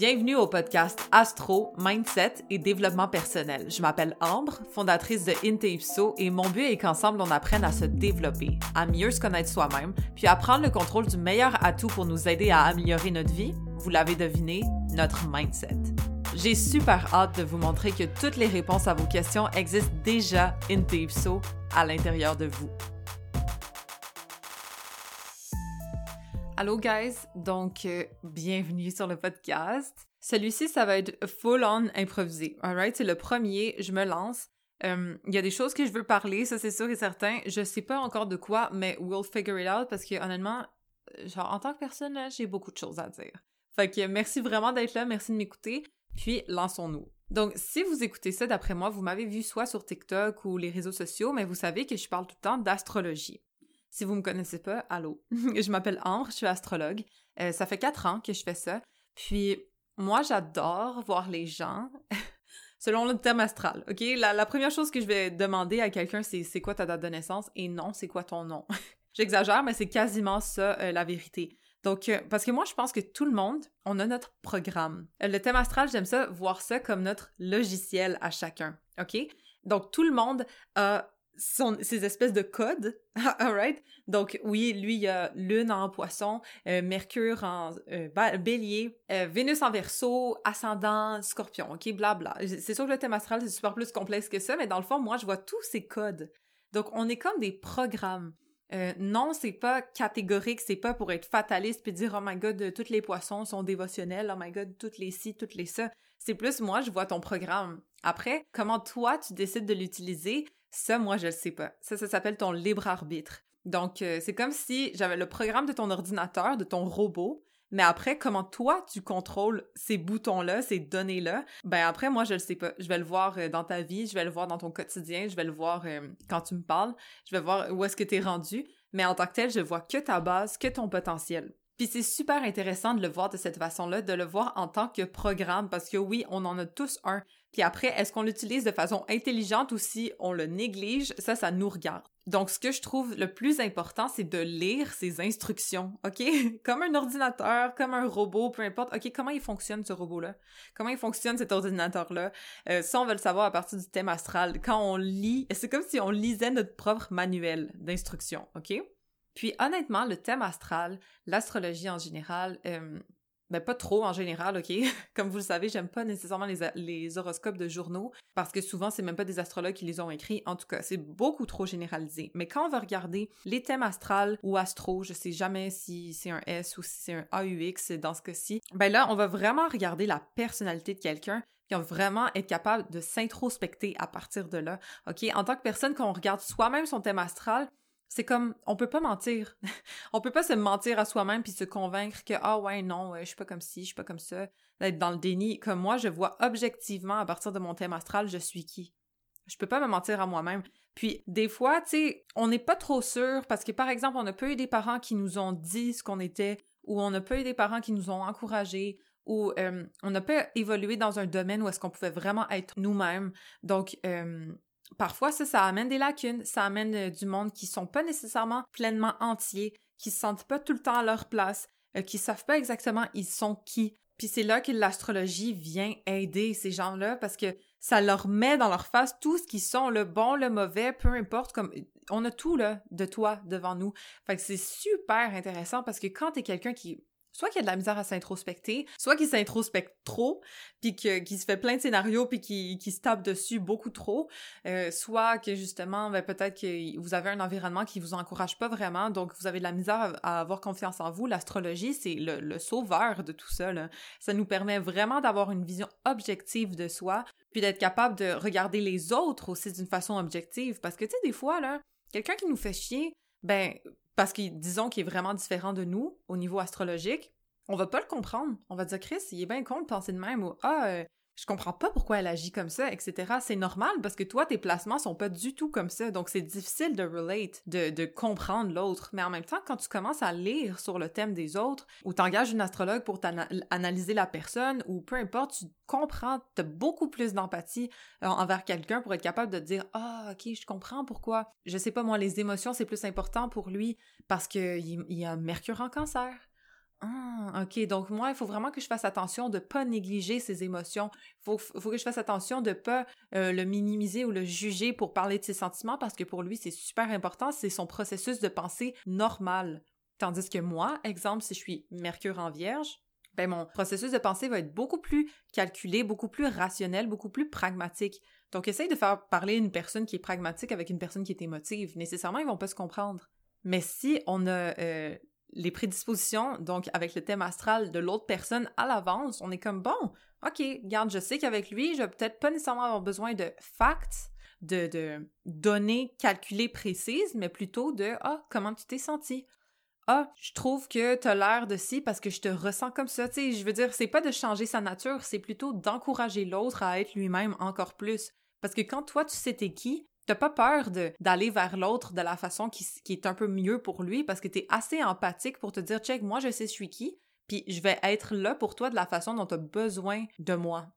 Bienvenue au podcast Astro, Mindset et Développement personnel. Je m'appelle Ambre, fondatrice de Inte Ipso, et mon but est qu'ensemble on apprenne à se développer, à mieux se connaître soi-même, puis à prendre le contrôle du meilleur atout pour nous aider à améliorer notre vie, vous l'avez deviné, notre mindset. J'ai super hâte de vous montrer que toutes les réponses à vos questions existent déjà Inte Ipso à l'intérieur de vous. Allô guys, donc euh, bienvenue sur le podcast. Celui-ci, ça va être full on improvisé. Alright, c'est le premier, je me lance. Euh, il y a des choses que je veux parler, ça c'est sûr et certain. Je sais pas encore de quoi, mais we'll figure it out parce que honnêtement, genre en tant que personne, j'ai beaucoup de choses à dire. Fait que merci vraiment d'être là, merci de m'écouter. Puis lançons-nous. Donc, si vous écoutez ça, d'après moi, vous m'avez vu soit sur TikTok ou les réseaux sociaux, mais vous savez que je parle tout le temps d'astrologie. Si vous me connaissez pas, allô. je m'appelle Ambre, je suis astrologue. Euh, ça fait quatre ans que je fais ça. Puis moi, j'adore voir les gens selon le thème astral. OK? La, première chose que je vais demander à quelqu'un, c'est c'est quoi ta date de naissance? Et non, c'est quoi ton nom? J'exagère, mais c'est quasiment ça euh, la vérité. Donc, euh, parce que moi, je pense que tout le monde, on a notre programme. Le thème astral, j'aime ça, voir ça comme notre logiciel à chacun. OK? Donc, tout le monde a ces espèces de codes, alright? Donc oui, lui, il y a Lune en poisson, euh, Mercure en euh, bélier, euh, Vénus en verso, ascendant, scorpion, ok, blabla. C'est sûr que le thème astral, c'est super plus complexe que ça, mais dans le fond, moi, je vois tous ces codes. Donc on est comme des programmes. non, c'est pas catégorique, c'est pas pour être fataliste puis dire oh my god, tous les poissons sont dévotionnels, oh my god, toutes les ci, toutes les ça. C'est plus moi, je vois ton programme. Après, comment toi tu décides de l'utiliser, ça, moi, je le sais pas. Ça, ça s'appelle ton libre arbitre. Donc, euh, c'est comme si j'avais le programme de ton ordinateur, de ton robot, mais après, comment toi, tu contrôles ces boutons-là, ces données-là, ben après, moi, je le sais pas. Je vais le voir euh, dans ta vie, je vais le voir dans ton quotidien, je vais le voir euh, quand tu me parles, je vais voir où est-ce que tu es rendu, mais en tant que tel, je vois que ta base, que ton potentiel. Puis c'est super intéressant de le voir de cette façon-là, de le voir en tant que programme, parce que oui, on en a tous un. Puis après, est-ce qu'on l'utilise de façon intelligente ou si on le néglige, ça, ça nous regarde. Donc, ce que je trouve le plus important, c'est de lire ces instructions, OK? comme un ordinateur, comme un robot, peu importe. OK, comment il fonctionne ce robot-là? Comment il fonctionne cet ordinateur-là? Euh, ça, on va le savoir à partir du thème astral. Quand on lit, c'est comme si on lisait notre propre manuel d'instructions, OK? Puis honnêtement, le thème astral, l'astrologie en général, euh, ben pas trop en général, ok? Comme vous le savez, j'aime pas nécessairement les, les, horoscopes de journaux parce que souvent c'est même pas des astrologues qui les ont écrits. En tout cas, c'est beaucoup trop généralisé. Mais quand on va regarder les thèmes astrales ou astro, je sais jamais si c'est un S ou si c'est un AUX dans ce cas-ci, ben là on va vraiment regarder la personnalité de quelqu'un on va vraiment être capable de s'introspecter à partir de là. OK, en tant que personne quand on regarde soi-même son thème astral, c'est comme, on peut pas mentir. on peut pas se mentir à soi-même puis se convaincre que, ah ouais, non, je suis pas comme ci, je suis pas comme ça. D'être dans le déni. Comme moi, je vois objectivement, à partir de mon thème astral, je suis qui. Je peux pas me mentir à moi-même. Puis, des fois, tu sais, on n'est pas trop sûr parce que, par exemple, on n'a pas eu des parents qui nous ont dit ce qu'on était ou on n'a pas eu des parents qui nous ont encouragés ou euh, on n'a pas évolué dans un domaine où est-ce qu'on pouvait vraiment être nous-mêmes. Donc, euh, parfois, ça, ça amène des lacunes, ça amène euh, du monde qui sont pas nécessairement pleinement entiers, qui se sentent pas tout le temps à leur place, euh, qui savent pas exactement ils sont qui. Puis c'est là que l'astrologie vient aider ces gens-là parce que ça leur met dans leur face tout ce qu'ils sont, le bon, le mauvais, peu importe, comme on a tout là de toi devant nous. Fait que c'est super intéressant parce que quand t'es quelqu'un qui soit qu'il a de la misère à s'introspecter, soit qu'il s'introspecte trop, puis qu'il se fait plein de scénarios, puis qu'il se tape dessus beaucoup trop, euh, soit que justement, ben, peut-être que vous avez un environnement qui vous encourage pas vraiment, donc vous avez de la misère à, avoir confiance en vous. L'astrologie, c'est le, sauveur de tout ça. Là. Ça nous permet vraiment d'avoir une vision objective de soi, puis d'être capable de regarder les autres aussi d'une façon objective, parce que tu sais, des fois, là, quelqu'un qui nous fait chier, ben parce que disons qu'il est vraiment différent de nous au niveau astrologique, on va pas le comprendre. On va dire Chris, il est bien con de penser de même ou ah euh, je comprends pas pourquoi elle agit comme ça, etc. C'est normal parce que toi, tes placements sont pas du tout comme ça. Donc, c'est difficile de relate, de, comprendre l'autre. Mais en même temps, quand tu commences à lire sur le thème des autres, ou t'engages une astrologue pour analyser la personne, ou peu importe, tu comprends, t'as beaucoup plus d'empathie euh, envers quelqu'un pour être capable de dire, ah, ok, je comprends pourquoi. Je sais pas, moi, les émotions, c'est plus important pour lui parce qu'il il a Mercure en cancer Ah, ok. Donc, moi, il faut vraiment que je fasse attention de pas négliger ses émotions. Il faut, faut, que je fasse attention de pas euh, le minimiser ou le juger pour parler de ses sentiments parce que pour lui, c'est super important. C'est son processus de pensée normal. Tandis que moi, exemple, si je suis Mercure en Vierge, ben mon processus de pensée va être beaucoup plus calculé, beaucoup plus rationnel, beaucoup plus pragmatique. Donc, essaye de faire parler une personne qui est pragmatique avec une personne qui est émotive. Nécessairement, ils vont pas se comprendre. Mais si on a euh, les prédispositions, donc avec le thème astral de l'autre personne à l'avance, on est comme bon, ok, garde, je sais qu'avec lui, je vais peut-être pas nécessairement avoir besoin de facts, de, de données calculées précises, mais plutôt de ah, comment tu t'es senti? Ah, je trouve que t'as l'air de si parce que je te ressens comme ça. Tu sais, je veux dire, c'est pas de changer sa nature, c'est plutôt d'encourager l'autre à être lui-même encore plus. Parce que quand toi, tu sais t'es qui, T'as pas peur d'aller vers l'autre de la façon qui, est un peu mieux pour lui parce que t'es assez empathique pour te dire, check, moi je sais je suis qui, puis je vais être là pour toi de la façon dont tu as besoin de moi.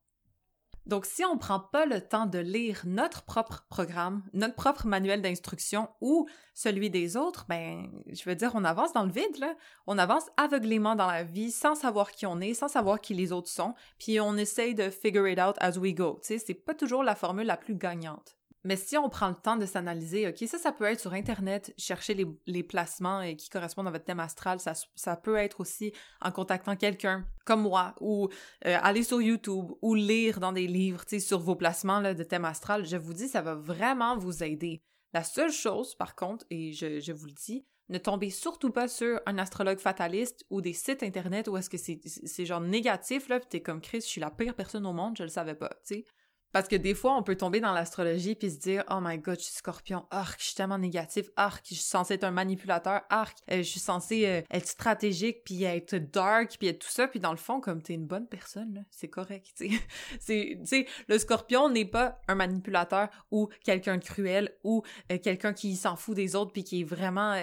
Donc, si on prend pas le temps de lire notre propre programme, notre propre manuel d'instruction ou celui des autres, ben, je veux dire, on avance dans le vide, là. On avance aveuglément dans la vie sans savoir qui on est, sans savoir qui les autres sont, puis on essaye de figure it out as we go. Tu sais, c'est pas toujours la formule la plus gagnante. Mais si on prend le temps de s'analyser, OK, ça, ça peut être sur Internet, chercher les, placements et qui correspondent à votre thème astral. Ça, ça peut être aussi en contactant quelqu'un comme moi ou euh, aller sur YouTube ou lire dans des livres, sur vos placements là, de thème astral. Je vous dis, ça va vraiment vous aider. La seule chose, par contre, et je, je vous le dis, ne tombez surtout pas sur un astrologue fataliste ou des sites internet où est-ce que c'est genre négatif, là, pis t'es comme Chris, je suis la pire personne au monde, je le savais pas, tu sais. Parce que des fois, on peut tomber dans l'astrologie puis se dire Oh my god, je suis scorpion, arc, je suis tellement négatif, arc, je suis censé être un manipulateur, arc, euh, je suis censé euh, être stratégique puis être dark puis être tout ça, puis dans le fond, comme t'es une bonne personne, c'est correct, tu sais. le scorpion n'est pas un manipulateur ou quelqu'un de cruel ou euh, quelqu'un qui s'en fout des autres puis qui est vraiment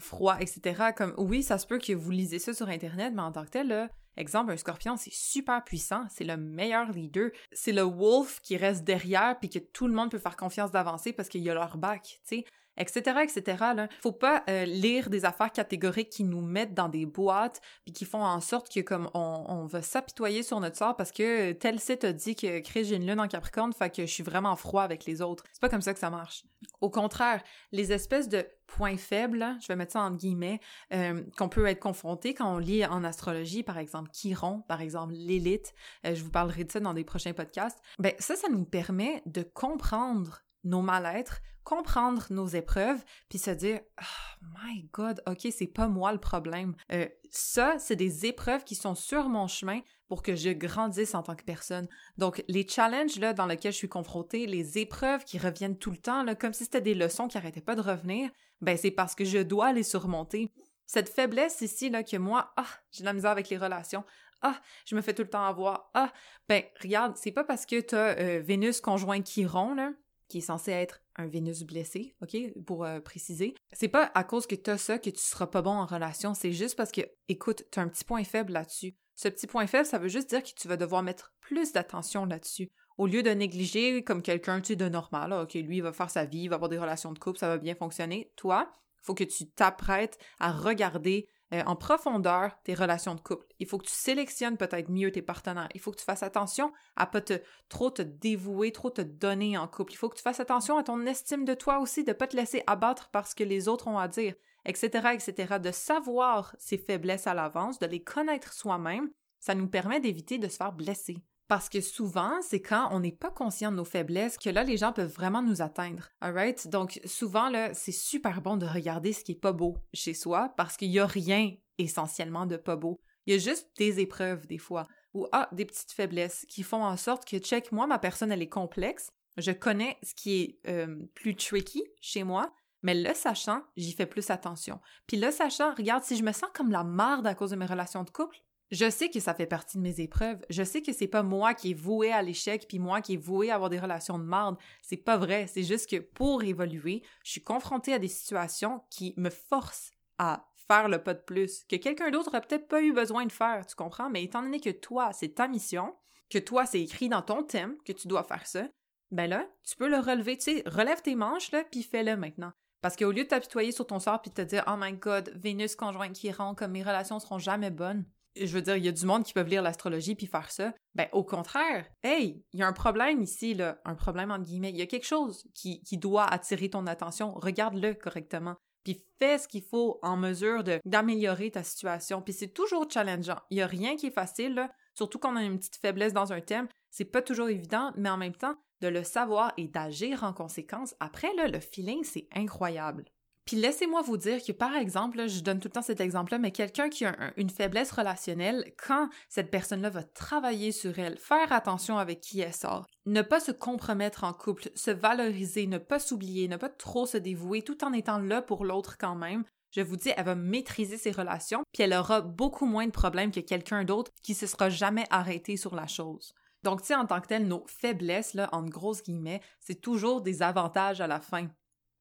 froid, etc. Comme oui, ça se peut que vous lisez ça sur Internet, mais en tant que tel, là, Exemple, un scorpion, c'est super puissant, c'est le meilleur leader, c'est le wolf qui reste derrière puis que tout le monde peut faire confiance d'avancer parce qu'il y a leur bac, tu sais etc., etc. Là. Faut pas euh, lire des affaires catégoriques qui nous mettent dans des boîtes puis qui font en sorte que comme on, on va s'apitoyer sur notre sort parce que tel site a dit que Chris j'ai une lune en Capricorne, fait que je suis vraiment froid avec les autres. C'est pas comme ça que ça marche. Au contraire, les espèces de points faibles, je vais mettre ça en guillemets, euh, qu'on peut être confronté quand on lit en astrologie, par exemple Chiron, par exemple l'élite, euh, je vous parlerai de ça dans des prochains podcasts, ben ça, ça nous permet de comprendre nos mal-être, comprendre nos épreuves, puis se dire oh my God, ok, c'est pas moi le problème. Euh, ça, c'est des épreuves qui sont sur mon chemin pour que je grandisse en tant que personne. Donc, les challenges là dans lesquels je suis confrontée, les épreuves qui reviennent tout le temps, là, comme si c'était des leçons qui arrêtaient pas de revenir, ben c'est parce que je dois les surmonter. Cette faiblesse ici là que moi, ah, j'ai de la misère avec les relations. Ah, je me fais tout le temps avoir. Ah, ben regarde, c'est pas parce que t'as euh, Vénus conjoint Chiron là qui est censé être un Vénus blessé, OK, pour euh, préciser. C'est pas à cause que t'as ça que tu seras pas bon en relation, c'est juste parce que, écoute, t'as un petit point faible là-dessus. Ce petit point faible, ça veut juste dire que tu vas devoir mettre plus d'attention là-dessus. Au lieu de négliger comme quelqu'un, tu sais, de normal, OK, lui, il va faire sa vie, il va avoir des relations de couple, ça va bien fonctionner. Toi, faut que tu t'apprêtes à regarder euh, en profondeur tes relations de couple. Il faut que tu sélectionnes peut-être mieux tes partenaires. Il faut que tu fasses attention à pas te trop te dévouer, trop te donner en couple. Il faut que tu fasses attention à ton estime de toi aussi, de pas te laisser abattre par ce que les autres ont à dire, etc., etc. De savoir ses faiblesses à l'avance, de les connaître soi-même, ça nous permet d'éviter de se faire blesser. Parce que souvent, c'est quand on n'est pas conscient de nos faiblesses que là, les gens peuvent vraiment nous atteindre. Alright? Donc, souvent, là, c'est super bon de regarder ce qui est pas beau chez soi parce qu'il y a rien essentiellement de pas beau. Il y a juste des épreuves, des fois, ou ah, des petites faiblesses qui font en sorte que, check, moi, ma personne, elle est complexe. Je connais ce qui est euh, plus tricky chez moi, mais le sachant, j'y fais plus attention. Puis le sachant, regarde, si je me sens comme la marde à cause de mes relations de couple, je sais que ça fait partie de mes épreuves. Je sais que c'est pas moi qui est voué à l'échec puis moi qui est voué à avoir des relations de merde. C'est pas vrai. C'est juste que pour évoluer, je suis confrontée à des situations qui me forcent à faire le pas de plus que quelqu'un d'autre a peut-être pas eu besoin de faire, tu comprends? Mais étant donné que toi, c'est ta mission, que toi, c'est écrit dans ton thème que tu dois faire ça, ben là, tu peux le relever, tu sais, relève tes manches là puis fais-le maintenant. Parce qu'au lieu de t'apitoyer sur ton sort puis de te dire Oh my god, Vénus conjointe qui rend comme mes relations seront jamais bonnes. Je veux dire, il y a du monde qui peuvent lire l'astrologie puis faire ça. Ben, au contraire, hey, il y a un problème ici, un problème entre guillemets. Il y a quelque chose qui, doit attirer ton attention. Regarde-le correctement. Puis fais ce qu'il faut en mesure d'améliorer ta situation. Puis c'est toujours challengeant. Il y a rien qui est facile, surtout quand on a une petite faiblesse dans un thème. C'est pas toujours évident, mais en même temps, de le savoir et d'agir en conséquence, après, là, le feeling, c'est incroyable. Puis laissez-moi vous dire que, par exemple, je donne tout le temps cet exemple-là, mais quelqu'un qui a une faiblesse relationnelle, quand cette personne-là va travailler sur elle, faire attention avec qui elle sort, ne pas se compromettre en couple, se valoriser, ne pas s'oublier, ne pas trop se dévouer, tout en étant là pour l'autre quand même, je vous dis, elle va maîtriser ses relations, puis elle aura beaucoup moins de problèmes que quelqu'un d'autre qui se sera jamais arrêté sur la chose. Donc, tu sais, en tant que tel, nos faiblesses, là, en grosses guillemets, c'est toujours des avantages à la fin.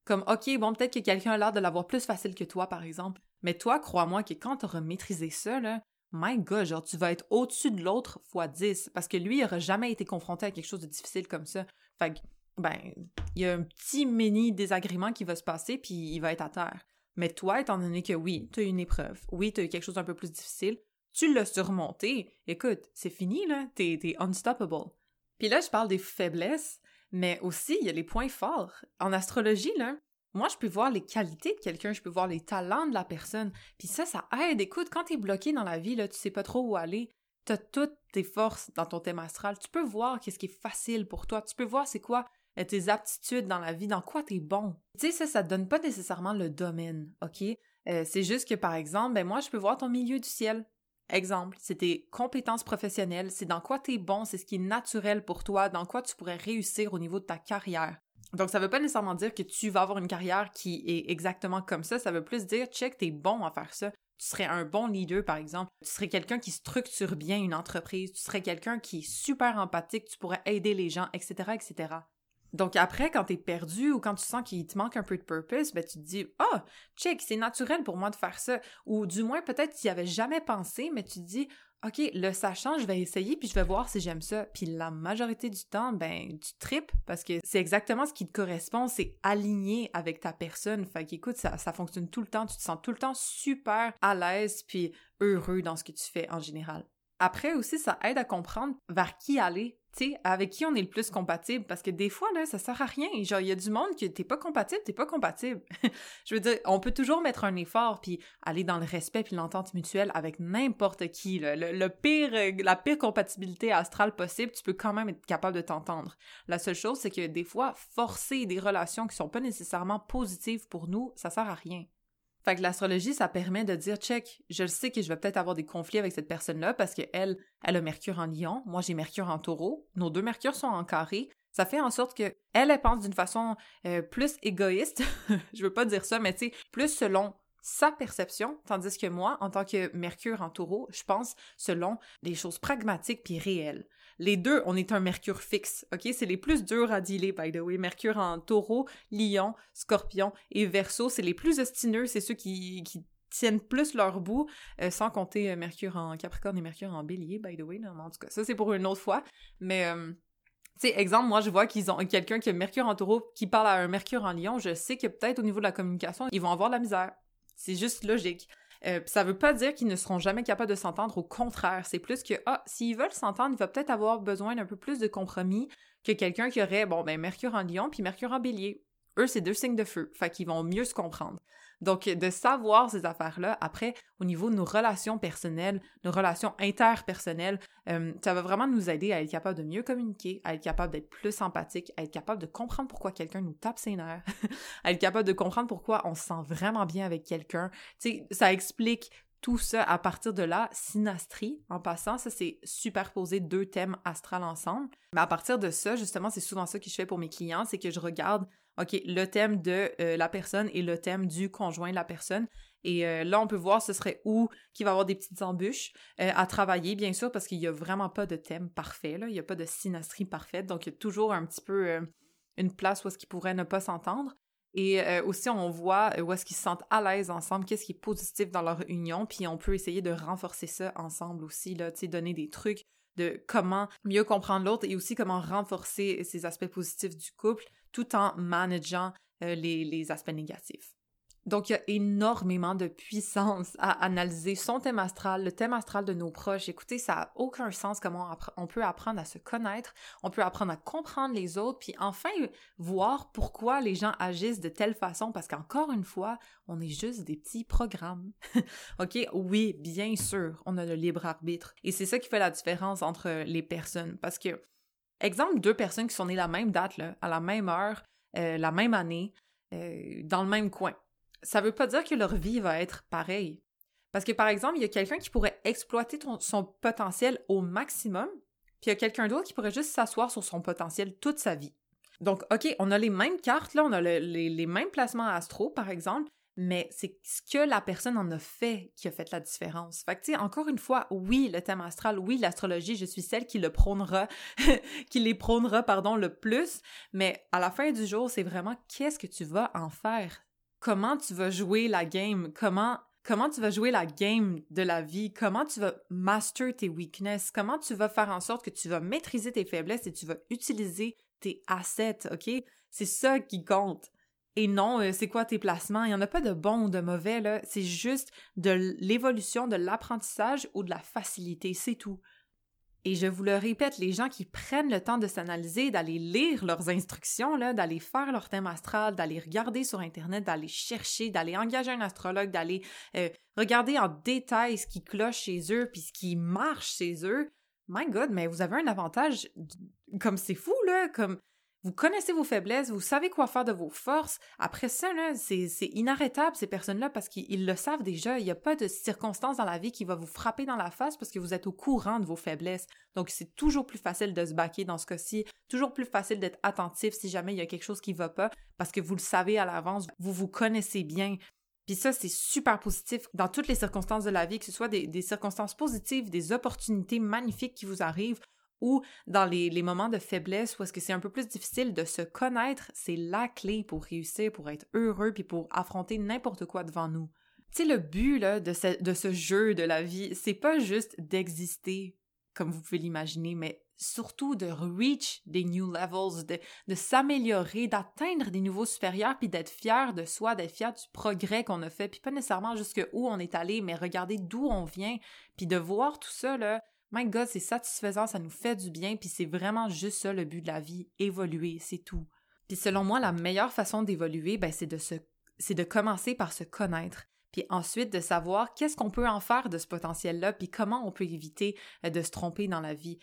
Comme, OK, bon, peut-être que quelqu'un a l'air de l'avoir plus facile que toi, par exemple. Mais toi, crois-moi que quand tu auras maîtrisé ça, là, my God, genre, tu vas être au-dessus de l'autre fois 10 parce que lui, il n'aura jamais été confronté à quelque chose de difficile comme ça. Fait que, ben, il y a un petit mini désagrément qui va se passer, puis il va être à terre. Mais toi, étant donné que oui, tu as une épreuve, oui, tu as eu quelque chose d'un peu plus difficile, tu l'as surmonté, écoute, c'est fini, là, t'es, t'es unstoppable. Puis là, je parle des faiblesses, mais aussi, il y a les points forts. En astrologie, là, moi, je peux voir les qualités de quelqu'un, je peux voir les talents de la personne. Puis ça, ça aide. Écoute, quand t'es bloqué dans la vie, là, tu sais pas trop où aller, t'as toutes tes forces dans ton thème astral. Tu peux voir qu'est-ce qui est facile pour toi. Tu peux voir c'est quoi euh, tes aptitudes dans la vie, dans quoi t'es bon. Tu sais, ça, ça te donne pas nécessairement le domaine, OK? Euh, c'est juste que, par exemple, ben moi, je peux voir ton milieu du ciel. Exemple, c'est tes compétences professionnelles, c'est dans quoi tu es bon, c'est ce qui est naturel pour toi, dans quoi tu pourrais réussir au niveau de ta carrière. Donc, ça veut pas nécessairement dire que tu vas avoir une carrière qui est exactement comme ça, ça veut plus dire, check, t'es bon à faire ça. Tu serais un bon leader, par exemple. Tu serais quelqu'un qui structure bien une entreprise. Tu serais quelqu'un qui est super empathique. Tu pourrais aider les gens, etc., etc. Donc après, quand t'es perdu ou quand tu sens qu'il te manque un peu de purpose, ben tu te dis « Ah, check, c'est naturel pour moi de faire ça. » Ou du moins, peut-être tu n'y avais jamais pensé, mais tu te dis « OK, le sachant, je vais essayer puis je vais voir si j'aime ça. » Puis la majorité du temps, ben tu tripes parce que c'est exactement ce qui te correspond, c'est aligné avec ta personne. Fait ça, ça fonctionne tout le temps, tu te sens tout le temps super à l'aise puis heureux dans ce que tu fais en général. Après aussi, ça aide à comprendre vers qui aller avec qui on est le plus compatible, parce que des fois, là, ça sert à rien. Genre, il y a du monde que t'es pas compatible, t'es pas compatible. je veux dire, on peut toujours mettre un effort, puis aller dans le respect puis l'entente mutuelle avec n'importe qui. Le, pire, la pire compatibilité astrale possible, tu peux quand même être capable de t'entendre. La seule chose, c'est que des fois, forcer des relations qui sont pas nécessairement positives pour nous, ça sert à rien. Fait que l'astrologie, ça permet de dire, check, je sais que je vais peut-être avoir des conflits avec cette personne-là parce qu'elle, elle a Mercure en lion, moi j'ai Mercure en taureau, nos deux Mercures sont en carré. Ça fait en sorte que elle, pense d'une façon euh, plus égoïste, je veux pas dire ça, mais tu sais, plus selon sa perception, tandis que moi, en tant que Mercure en taureau, je pense selon des choses pragmatiques puis réelles. Les deux, on est un Mercure fixe, ok? C'est les plus durs à dealer, by the way. Mercure en taureau, lion, scorpion et verso, c'est les plus ostineux, c'est ceux qui, tiennent plus leur bout, euh, sans compter euh, Mercure en Capricorne et Mercure en Bélier, by the way. en tout cas, ça c'est pour une autre fois. Mais, euh, tu exemple, moi je vois qu'ils ont quelqu'un qui a Mercure en taureau qui parle à un Mercure en lion, je sais que peut-être au niveau de la communication, ils vont avoir de la misère. C'est juste logique. Euh, ça veut pas dire qu'ils ne seront jamais capables de s'entendre, au contraire, c'est plus que, ah, s'ils veulent s'entendre, il va peut-être avoir besoin d'un peu plus de compromis que quelqu'un qui aurait, bon, ben, Mercure en lion puis Mercure en bélier. Eux, c'est deux signes de feu, fait qu'ils vont mieux se comprendre. Donc, de savoir ces affaires-là, après, au niveau de nos relations personnelles, nos relations interpersonnelles, euh, ça va vraiment nous aider à être capable de mieux communiquer, à être capable d'être plus empathique, à être capable de comprendre pourquoi quelqu'un nous tape ses nerfs, à être capable de comprendre pourquoi on se sent vraiment bien avec quelqu'un. Tu sais, ça explique tout ça à partir de là, synastrie, en passant, ça c'est superposer deux thèmes astrales ensemble. Mais à partir de ça, justement, c'est souvent ça que je fais pour mes clients, c'est que je regarde OK, le thème de euh, la personne et le thème du conjoint de la personne. Et euh, là, on peut voir ce serait où qu'il va y avoir des petites embûches euh, à travailler, bien sûr, parce qu'il n'y a vraiment pas de thème parfait, là. il n'y a pas de synastrie parfaite, donc il y a toujours un petit peu une place où est-ce qu'ils pourraient ne pas s'entendre. Et aussi, on voit où est-ce qu'ils se sentent à l'aise ensemble, qu'est-ce qui est positif dans leur union, puis on peut essayer de renforcer ça ensemble aussi, là, donner des trucs de comment mieux comprendre l'autre et aussi comment renforcer ces aspects positifs du couple tout en manageant euh, les, aspects négatifs. Donc, il y a énormément de puissance à analyser son thème astral, le thème astral de nos proches. Écoutez, ça n'a aucun sens comment on peut apprendre à se connaître, on peut apprendre à comprendre les autres, puis enfin voir pourquoi les gens agissent de telle façon, parce qu'encore une fois, on est juste des petits programmes. OK? Oui, bien sûr, on a le libre arbitre. Et c'est ça qui fait la différence entre les personnes. Parce que, exemple, deux personnes qui sont nées la même date, à la même heure, euh, la même année, euh, dans le même coin ça veut pas dire que leur vie va être pareille. Parce que, par exemple, il y a quelqu'un qui pourrait exploiter son potentiel au maximum, puis il y a quelqu'un d'autre qui pourrait juste s'asseoir sur son potentiel toute sa vie. Donc, OK, on a les mêmes cartes, on a les, mêmes placements astro, par exemple, mais c'est ce que la personne en a fait qui a fait la différence. Fait que, tu sais, encore une fois, oui, le thème astral, oui, l'astrologie, je suis celle qui le prônera, qui les prônera, pardon, le plus, mais à la fin du jour, c'est vraiment qu'est-ce que tu vas en faire? Comment tu vas jouer la game, comment comment tu vas jouer la game de la vie, comment tu vas master tes weaknesses, comment tu vas faire en sorte que tu vas maîtriser tes faiblesses et tu vas utiliser tes assets, OK? C'est ça qui compte. Et non, euh, c'est quoi tes placements? Il n'y en a pas de bon ou de mauvais. C'est juste de l'évolution, de l'apprentissage ou de la facilité, c'est tout. Et je vous le répète, les gens qui prennent le temps de s'analyser, d'aller lire leurs instructions, d'aller faire leur thème astral, d'aller regarder sur Internet, d'aller chercher, d'aller engager un astrologue, d'aller euh, regarder en détail ce qui cloche chez eux, puis ce qui marche chez eux, my God, mais vous avez un avantage comme c'est fou, là, comme vous connaissez vos faiblesses, vous savez quoi faire de vos forces. Après ça, c'est, inarrêtable, ces personnes-là, parce qu'ils le savent déjà. Il n'y a pas de circonstances dans la vie qui va vous frapper dans la face parce que vous êtes au courant de vos faiblesses. Donc, c'est toujours plus facile de se baquer dans ce cas-ci, toujours plus facile d'être attentif si jamais il y a quelque chose qui ne va pas, parce que vous le savez à l'avance, vous vous connaissez bien. Puis ça, c'est super positif dans toutes les circonstances de la vie, que ce soit des circonstances positives, des opportunités magnifiques qui vous arrivent, ou dans les, moments de faiblesse où est-ce que c'est un peu plus difficile de se connaître, c'est la clé pour réussir, pour être heureux, puis pour affronter n'importe quoi devant nous. Tu sais, le but là, de, ce, jeu de la vie, c'est pas juste d'exister, comme vous pouvez l'imaginer, mais surtout de reach des new levels, de, de s'améliorer, d'atteindre des niveaux supérieurs, puis d'être fier de soi, d'être fier du progrès qu'on a fait, puis pas nécessairement jusque où on est allé, mais regarder d'où on vient, puis de voir tout ça, là, My God, c'est satisfaisant, ça nous fait du bien, puis c'est vraiment juste ça le but de la vie, évoluer, c'est tout. Puis selon moi, la meilleure façon d'évoluer, ben, c'est de se, c'est de commencer par se connaître, puis ensuite de savoir qu'est-ce qu'on peut en faire de ce potentiel-là, puis comment on peut éviter euh, de se tromper dans la vie.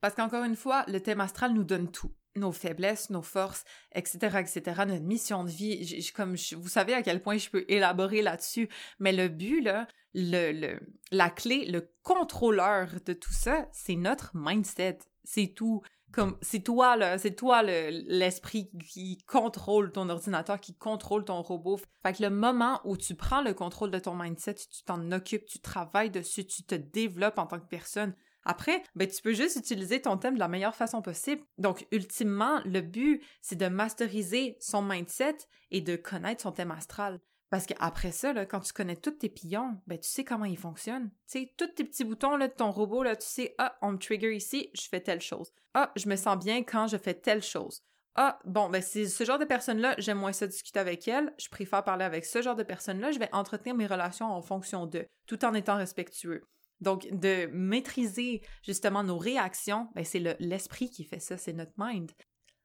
Parce qu'encore une fois, le thème astral nous donne tout nos faiblesses, nos forces, etc., etc., notre mission de vie. comme vous savez à quel point je peux élaborer là-dessus, mais le but, le, la clé, le contrôleur de tout ça, c'est notre mindset. C'est tout. Comme, c'est toi, là, c'est toi l'esprit qui contrôle ton ordinateur, qui contrôle ton robot. Fait que le moment où tu prends le contrôle de ton mindset, tu t'en occupes, tu travailles dessus, tu te développes en tant que personne, après, ben, tu peux juste utiliser ton thème de la meilleure façon possible. Donc, ultimement, le but, c'est de masteriser son mindset et de connaître son thème astral. Parce qu'après ça, là, quand tu connais tous tes pions, ben, tu sais comment ils fonctionnent. Tu sais, tous tes petits boutons là, de ton robot, là, tu sais, ah, on me trigger ici, je fais telle chose. Ah, je me sens bien quand je fais telle chose. Ah, bon, ben, c'est ce genre de personne-là, j'aime moins ça discuter avec elle, je préfère parler avec ce genre de personne-là, je vais entretenir mes relations en fonction d'eux, tout en étant respectueux. Donc, de maîtriser justement nos réactions, ben, c'est l'esprit qui fait ça, c'est notre mind.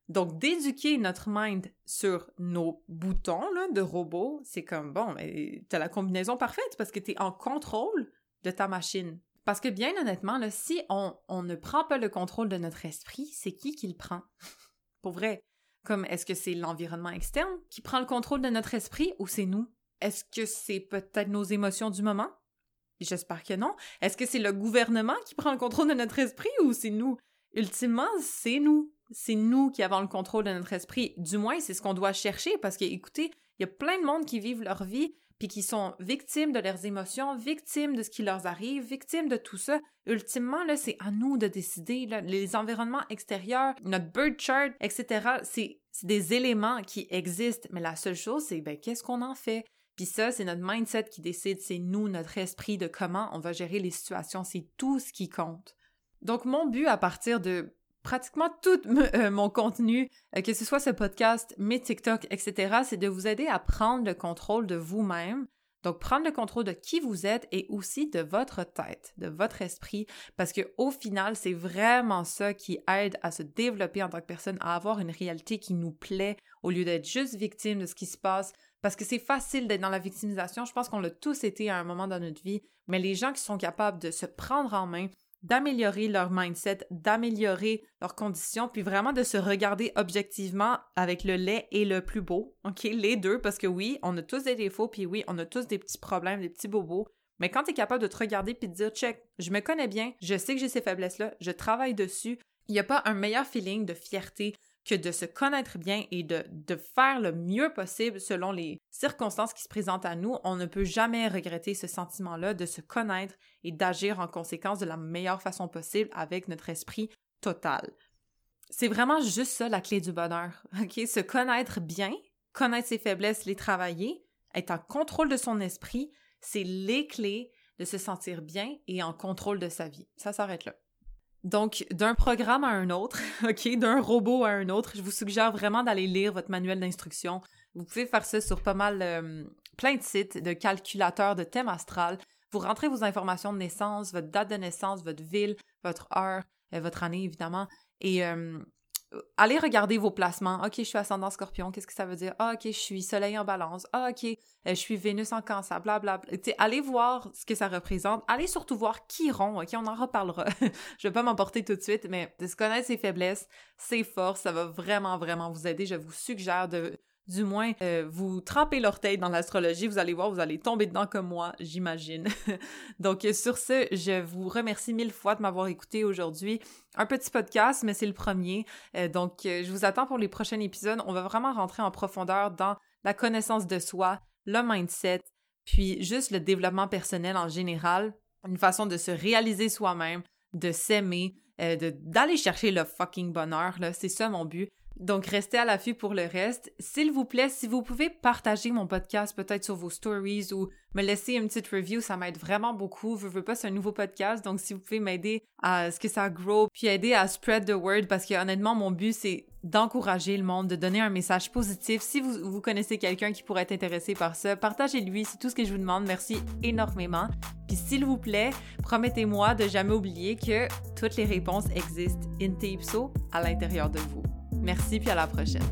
Donc, d'éduquer notre mind sur nos boutons de robot, c'est comme, bon, ben, tu as la combinaison parfaite parce que tu es en contrôle de ta machine. Parce que bien honnêtement, si on, on ne prend pas le contrôle de notre esprit, c'est qui qui le prend? Pour vrai. Comme, est-ce que c'est l'environnement externe qui prend le contrôle de notre esprit ou c'est nous? Est-ce que c'est peut-être nos émotions du moment? J'espère que non. Est-ce que c'est le gouvernement qui prend le contrôle de notre esprit ou c'est nous? Ultimement, c'est nous. C'est nous qui avons le contrôle de notre esprit. Du moins, c'est ce qu'on doit chercher parce que, écoutez, il y a plein de monde qui vivent leur vie puis qui sont victimes de leurs émotions, victimes de ce qui leur arrive, victimes de tout ça. Ultimement, c'est à nous de décider. les environnements extérieurs, notre bird chart, etc., c'est des éléments qui existent. Mais la seule chose, c'est ben, qu'est-ce qu'on en fait? Puis ça, c'est notre mindset qui décide, c'est nous, notre esprit de comment on va gérer les situations, c'est tout ce qui compte. Donc mon but à partir de pratiquement tout euh, mon contenu, euh, que ce soit ce podcast, mes TikTok, etc., c'est de vous aider à prendre le contrôle de vous-même. Donc, prendre le contrôle de qui vous êtes et aussi de votre tête, de votre esprit, parce que au final, c'est vraiment ça qui aide à se développer en tant que personne, à avoir une réalité qui nous plaît, au lieu d'être juste victime de ce qui se passe, parce que c'est facile d'être dans la victimisation. Je pense qu'on l'a tous été à un moment dans notre vie, mais les gens qui sont capables de se prendre en main, d'améliorer leur mindset, d'améliorer leurs conditions, puis vraiment de se regarder objectivement avec le lait et le plus beau, OK? Les deux, parce que oui, on a tous des défauts, puis oui, on a tous des petits problèmes, des petits bobos, mais quand tu es capable de te regarder puis de dire, check, je me connais bien, je sais que j'ai ces faiblesses-là, je travaille dessus, il n'y a pas un meilleur feeling de fierté, que de se connaître bien et de, faire le mieux possible selon les circonstances qui se présentent à nous, on ne peut jamais regretter ce sentiment-là de se connaître et d'agir en conséquence de la meilleure façon possible avec notre esprit total. C'est vraiment juste ça la clé du bonheur? Se connaître bien, connaître ses faiblesses, les travailler, être en contrôle de son esprit, c'est les clés de se sentir bien et en contrôle de sa vie. Ça s'arrête là. Donc, d'un programme à un autre, OK, d'un robot à un autre, je vous suggère vraiment d'aller lire votre manuel d'instruction. Vous pouvez faire ça sur pas mal, euh, plein de sites de calculateurs de thème astral. Vous rentrez vos informations de naissance, votre date de naissance, votre ville, votre heure, euh, votre année évidemment, et euh, allez regarder vos placements. OK, je suis ascendant scorpion, qu'est-ce que ça veut dire? Ah, OK, je suis soleil en balance. Ah, OK, euh, je suis Vénus en cancer, blablabla. Bla, allez voir ce que ça représente. Allez surtout voir Chiron, OK, on en reparlera. je vais pas m'emporter tout de suite, mais de se connaître ses faiblesses, ses forces, ça va vraiment, vraiment vous aider. Je vous suggère de du moins euh, vous trempez l'orteil dans l'astrologie, vous allez voir, vous allez tomber dedans comme moi, j'imagine. Donc sur ce, je vous remercie mille fois de m'avoir écouté aujourd'hui. Un petit podcast, mais c'est le premier. Euh, donc euh, je vous attends pour les prochains épisodes. On va vraiment rentrer en profondeur dans la connaissance de soi, le mindset, puis juste le développement personnel en général, une façon de se réaliser soi-même, de s'aimer, d'aller chercher le fucking bonheur, c'est ça mon but. Donc, restez à l'affût pour le reste. S'il vous plaît, si vous pouvez partager mon podcast peut-être sur vos stories ou me laisser une petite review, ça m'aide vraiment beaucoup. Je veux pas, c'est un nouveau podcast, donc si vous pouvez m'aider à ce que ça grow, puis aider à spread the word, parce que honnêtement, mon but, c'est d'encourager le monde, de donner un message positif. Si vous, vous connaissez quelqu'un qui pourrait être intéressé par ça, partagez-lui, c'est tout ce que je vous demande. Merci énormément. Puis s'il vous plaît, promettez-moi de jamais oublier que toutes les réponses existent in Tipso à l'intérieur de vous. Merci, puis à la prochaine.